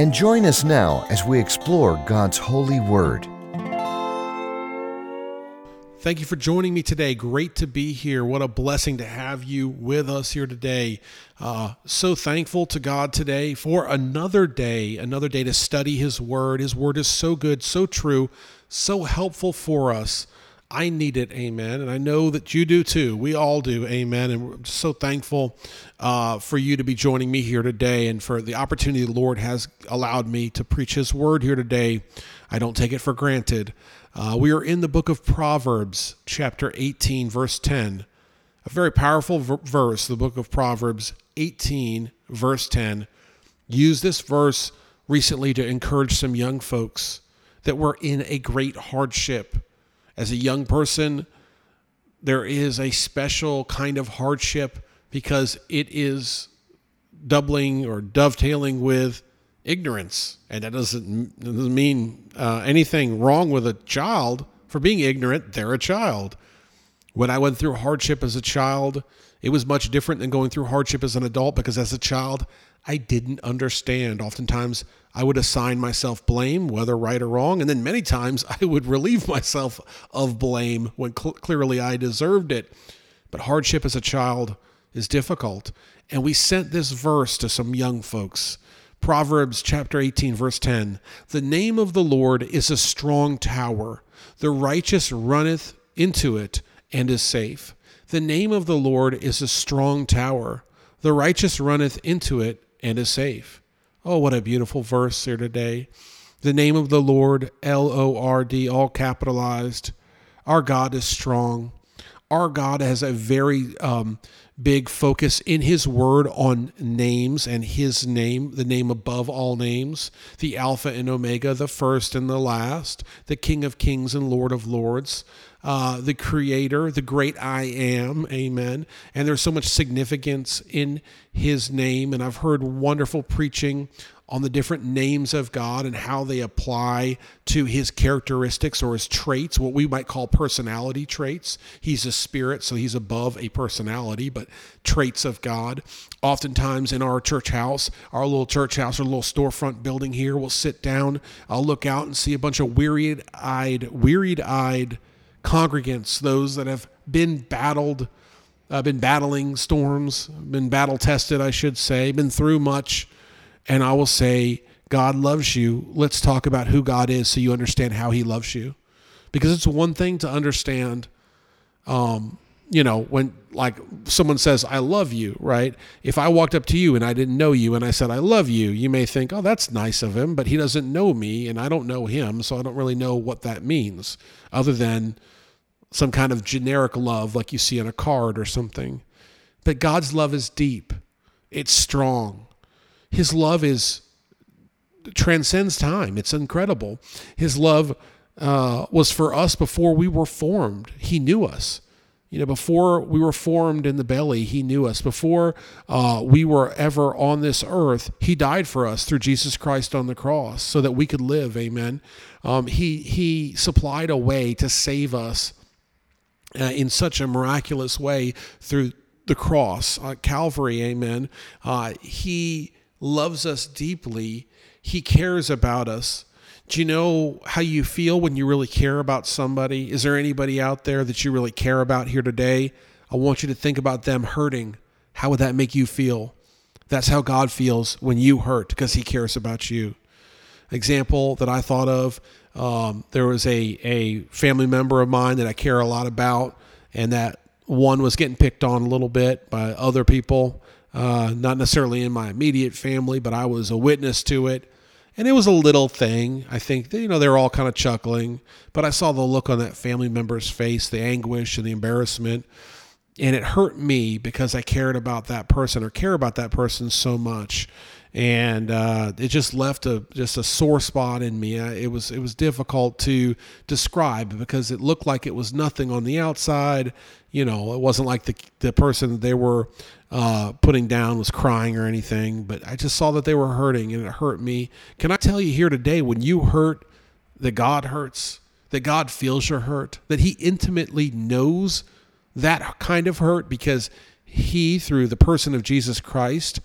and join us now as we explore God's holy word. Thank you for joining me today. Great to be here. What a blessing to have you with us here today. Uh, so thankful to God today for another day, another day to study His Word. His Word is so good, so true, so helpful for us. I need it, amen. And I know that you do too. We all do, amen. And we're so thankful uh, for you to be joining me here today and for the opportunity the Lord has allowed me to preach His word here today. I don't take it for granted. Uh, we are in the book of Proverbs, chapter 18, verse 10. A very powerful v- verse, the book of Proverbs 18, verse 10. Use this verse recently to encourage some young folks that were in a great hardship as a young person, there is a special kind of hardship because it is doubling or dovetailing with ignorance. And that doesn't, doesn't mean uh, anything wrong with a child for being ignorant. They're a child. When I went through hardship as a child, it was much different than going through hardship as an adult because as a child, I didn't understand. Oftentimes, I would assign myself blame, whether right or wrong, and then many times I would relieve myself of blame when cl- clearly I deserved it. But hardship as a child is difficult. And we sent this verse to some young folks. Proverbs chapter 18, verse 10 The name of the Lord is a strong tower, the righteous runneth into it and is safe. The name of the Lord is a strong tower, the righteous runneth into it and is safe. Oh, what a beautiful verse here today. The name of the Lord, L O R D, all capitalized. Our God is strong. Our God has a very um, big focus in His Word on names and His name, the name above all names, the Alpha and Omega, the first and the last, the King of Kings and Lord of Lords, uh, the Creator, the great I am. Amen. And there's so much significance in His name. And I've heard wonderful preaching on the different names of God and how they apply to his characteristics or his traits, what we might call personality traits. He's a spirit, so he's above a personality, but traits of God. Oftentimes in our church house, our little church house, our little storefront building here, we'll sit down, I'll look out and see a bunch of wearied eyed, wearied eyed congregants, those that have been battled. Uh, been battling storms, been battle tested, I should say, been through much, and I will say, God loves you. Let's talk about who God is so you understand how he loves you. Because it's one thing to understand, um, you know, when like someone says, I love you, right? If I walked up to you and I didn't know you and I said, I love you, you may think, oh, that's nice of him, but he doesn't know me and I don't know him. So I don't really know what that means other than some kind of generic love like you see on a card or something. But God's love is deep, it's strong his love is transcends time. It's incredible. His love uh, was for us before we were formed. He knew us. You know, before we were formed in the belly, He knew us. Before uh, we were ever on this earth, He died for us through Jesus Christ on the cross so that we could live. Amen. Um, he He supplied a way to save us uh, in such a miraculous way through the cross, uh, Calvary. Amen. Uh, he loves us deeply. He cares about us. Do you know how you feel when you really care about somebody? Is there anybody out there that you really care about here today? I want you to think about them hurting. How would that make you feel? That's how God feels when you hurt because He cares about you. Example that I thought of um, there was a, a family member of mine that I care a lot about, and that one was getting picked on a little bit by other people uh, not necessarily in my immediate family, but I was a witness to it. And it was a little thing. I think, you know, they were all kind of chuckling, but I saw the look on that family member's face, the anguish and the embarrassment. And it hurt me because I cared about that person or care about that person so much. And uh, it just left a just a sore spot in me. It was it was difficult to describe because it looked like it was nothing on the outside. You know, it wasn't like the the person they were uh, putting down was crying or anything, but I just saw that they were hurting, and it hurt me. Can I tell you here today, when you hurt, that God hurts, that God feels your hurt, that He intimately knows that kind of hurt because He, through the person of Jesus Christ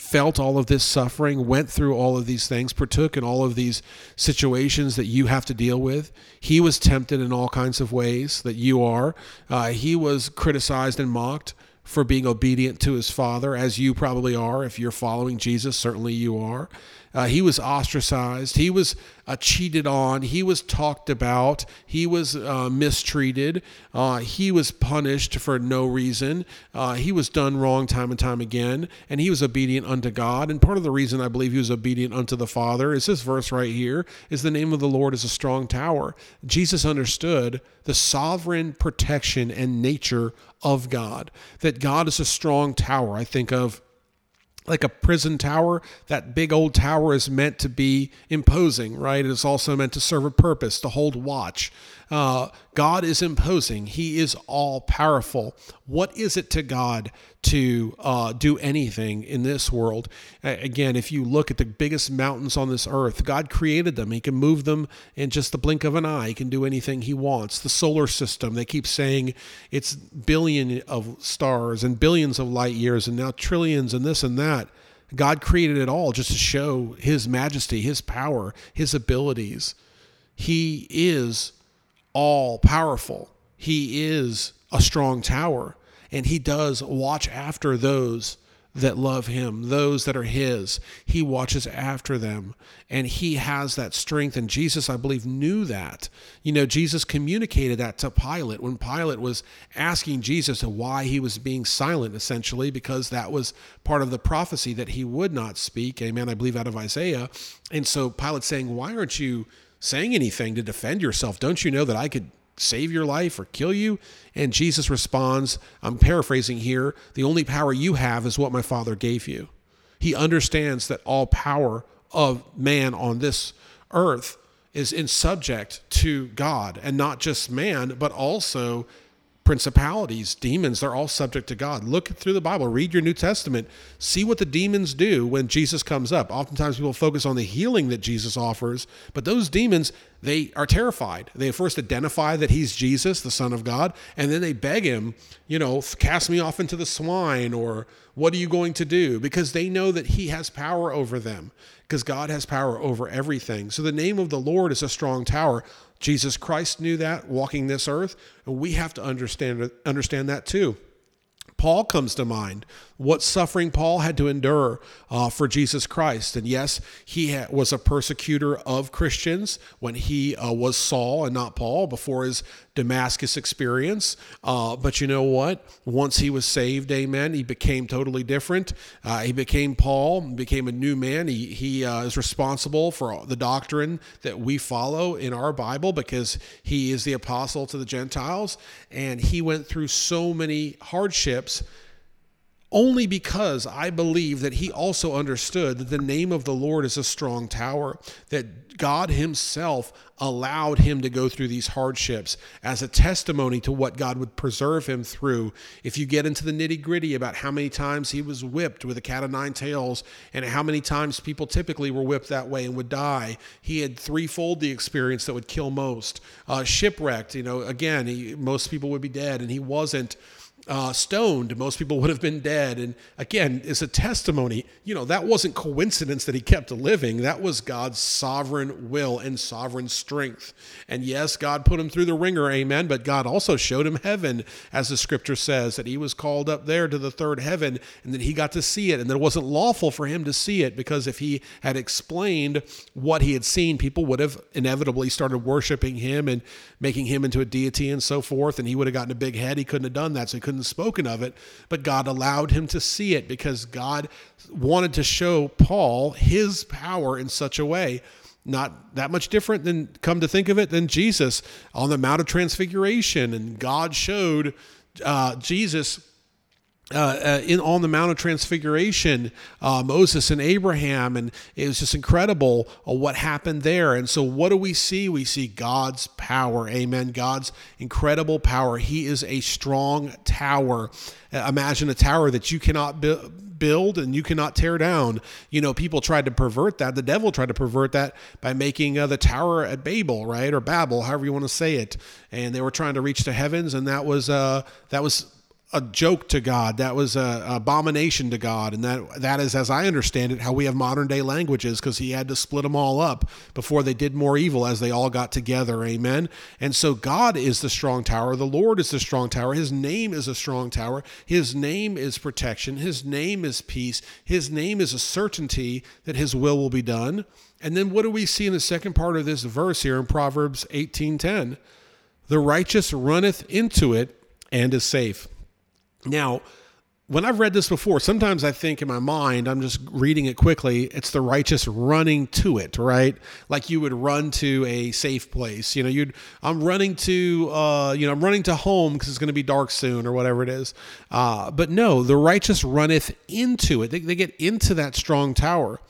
felt all of this suffering, went through all of these things, partook in all of these situations that you have to deal with. He was tempted in all kinds of ways that you are. Uh, he was criticized and mocked for being obedient to his father, as you probably are. If you're following Jesus, certainly you are. Uh, he was ostracized. He was uh, cheated on. He was talked about. He was uh, mistreated. Uh, he was punished for no reason. Uh, he was done wrong time and time again. And he was obedient unto God. And part of the reason I believe he was obedient unto the Father is this verse right here is the name of the Lord is a strong tower. Jesus understood the sovereign protection and nature of God, that God is a strong tower. I think of like a prison tower, that big old tower is meant to be imposing, right? It is also meant to serve a purpose, to hold watch. Uh, God is imposing, He is all powerful. What is it to God to uh, do anything in this world? Again, if you look at the biggest mountains on this earth, God created them. He can move them in just the blink of an eye. He can do anything He wants. The solar system, they keep saying it's billion of stars and billions of light years and now trillions and this and that. God created it all just to show His majesty, His power, His abilities. He is all powerful. He is a strong tower, and he does watch after those that love him, those that are his. He watches after them, and he has that strength. And Jesus, I believe, knew that. You know, Jesus communicated that to Pilate when Pilate was asking Jesus why he was being silent, essentially, because that was part of the prophecy that he would not speak. Amen. I believe out of Isaiah. And so Pilate saying, Why aren't you? Saying anything to defend yourself. Don't you know that I could save your life or kill you? And Jesus responds, I'm paraphrasing here, the only power you have is what my Father gave you. He understands that all power of man on this earth is in subject to God and not just man, but also principalities, demons, they're all subject to God. Look through the Bible, read your New Testament, see what the demons do when Jesus comes up. Oftentimes people focus on the healing that Jesus offers, but those demons, they are terrified. They first identify that he's Jesus, the Son of God, and then they beg him, you know, cast me off into the swine, or what are you going to do? Because they know that he has power over them, because God has power over everything. So the name of the Lord is a strong tower. Jesus Christ knew that walking this earth, and we have to understand understand that too. Paul comes to mind. What suffering Paul had to endure uh, for Jesus Christ. And yes, he ha- was a persecutor of Christians when he uh, was Saul and not Paul before his Damascus experience. Uh, but you know what? Once he was saved, amen, he became totally different. Uh, he became Paul, became a new man. He, he uh, is responsible for the doctrine that we follow in our Bible because he is the apostle to the Gentiles. And he went through so many hardships only because I believe that he also understood that the name of the Lord is a strong tower, that God himself allowed him to go through these hardships as a testimony to what God would preserve him through. If you get into the nitty gritty about how many times he was whipped with a cat of nine tails and how many times people typically were whipped that way and would die, he had threefold the experience that would kill most. Uh, shipwrecked, you know, again, he, most people would be dead and he wasn't uh, stoned, most people would have been dead. And again, it's a testimony. You know, that wasn't coincidence that he kept living. That was God's sovereign will and sovereign strength. And yes, God put him through the ringer, amen. But God also showed him heaven, as the scripture says, that he was called up there to the third heaven and that he got to see it. And that it wasn't lawful for him to see it because if he had explained what he had seen, people would have inevitably started worshiping him and making him into a deity and so forth. And he would have gotten a big head. He couldn't have done that. So he couldn't spoken of it, but God allowed him to see it because God wanted to show Paul his power in such a way. Not that much different than, come to think of it, than Jesus on the Mount of Transfiguration. And God showed uh, Jesus uh, uh, in on the Mount of Transfiguration, uh, Moses and Abraham, and it was just incredible uh, what happened there. And so, what do we see? We see God's power. Amen. God's incredible power. He is a strong tower. Uh, imagine a tower that you cannot build build and you cannot tear down. You know, people tried to pervert that. The devil tried to pervert that by making uh, the tower at Babel, right, or Babel, however you want to say it. And they were trying to reach the heavens, and that was that was a joke to God. That was a, abomination to God, and that that is, as I understand it, how we have modern day languages because He had to split them all up before they did more evil as they all got together. Amen. And so God is the strong tower. The Lord is the strong tower. His name is a strong tower. His name is protection. His name is peace. His name is a certainty that His will will be done. And then what do we see in the second part of this verse here in Proverbs eighteen ten? The righteous runneth into it and is safe. Now, when I've read this before, sometimes I think in my mind, I'm just reading it quickly, it's the righteous running to it, right? Like you would run to a safe place. You know, you'd, I'm running to, uh, you know, I'm running to home because it's going to be dark soon or whatever it is. Uh, but no, the righteous runneth into it. They, they get into that strong tower.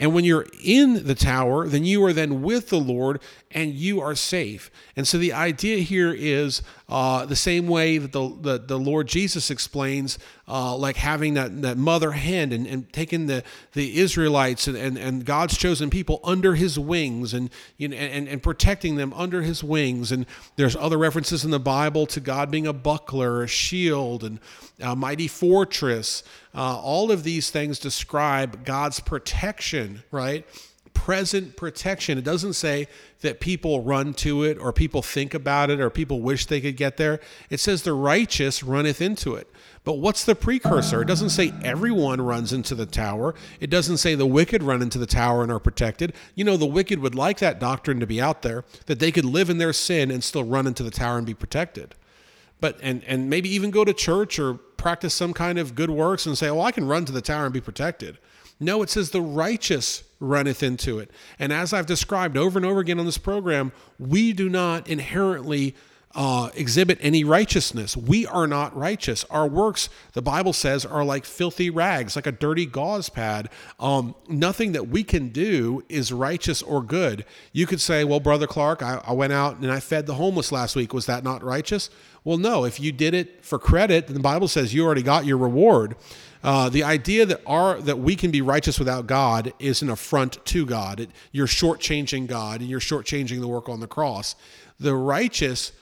And when you're in the tower, then you are then with the Lord and you are safe. And so the idea here is uh, the same way that the, the, the Lord Jesus explains, uh, like having that, that mother hand and, and taking the, the Israelites and, and, and God's chosen people under his wings and, you know, and, and protecting them under his wings. And there's other references in the Bible to God being a buckler, a shield, and a mighty fortress. Uh, all of these things describe God's protection, right? Present protection. It doesn't say that people run to it or people think about it or people wish they could get there. It says the righteous runneth into it. But what's the precursor? It doesn't say everyone runs into the tower. It doesn't say the wicked run into the tower and are protected. You know, the wicked would like that doctrine to be out there, that they could live in their sin and still run into the tower and be protected but and and maybe even go to church or practice some kind of good works and say, "Oh, I can run to the tower and be protected." No, it says the righteous runneth into it. And as I've described over and over again on this program, we do not inherently uh, exhibit any righteousness. We are not righteous. Our works, the Bible says, are like filthy rags, like a dirty gauze pad. Um, nothing that we can do is righteous or good. You could say, well, Brother Clark, I, I went out and I fed the homeless last week. Was that not righteous? Well, no. If you did it for credit, the Bible says you already got your reward. Uh, the idea that our that we can be righteous without God is an affront to God. It, you're shortchanging God and you're shortchanging the work on the cross. The righteous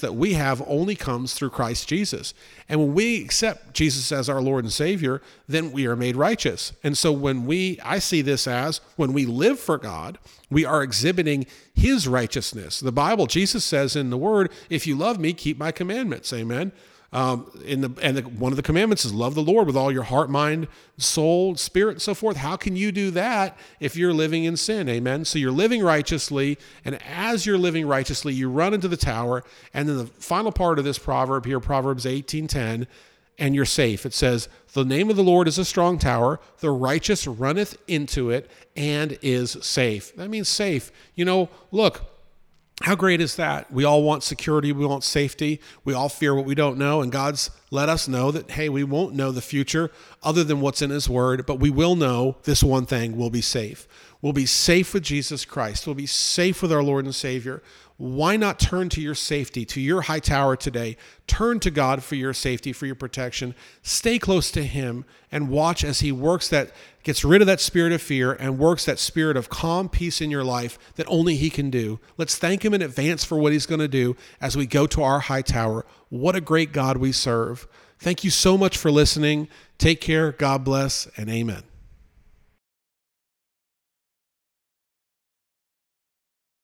that we have only comes through Christ Jesus. And when we accept Jesus as our Lord and Savior, then we are made righteous. And so when we, I see this as when we live for God, we are exhibiting His righteousness. The Bible, Jesus says in the Word, if you love me, keep my commandments. Amen. Um, in the and the, one of the commandments is love the Lord with all your heart, mind, soul, spirit, and so forth. How can you do that if you're living in sin? Amen. So you're living righteously, and as you're living righteously, you run into the tower. And then the final part of this proverb here, Proverbs 18:10, and you're safe. It says, "The name of the Lord is a strong tower; the righteous runneth into it and is safe." That means safe. You know, look how great is that? We all want security, we want safety, we all fear what we don't know, and God's let us know that, hey, we won't know the future other than what's in His Word, but we will know this one thing we'll be safe. We'll be safe with Jesus Christ, we'll be safe with our Lord and Savior why not turn to your safety, to your high tower today? Turn to God for your safety, for your protection. Stay close to Him and watch as He works that, gets rid of that spirit of fear and works that spirit of calm peace in your life that only He can do. Let's thank Him in advance for what He's going to do as we go to our high tower. What a great God we serve. Thank you so much for listening. Take care. God bless, and amen.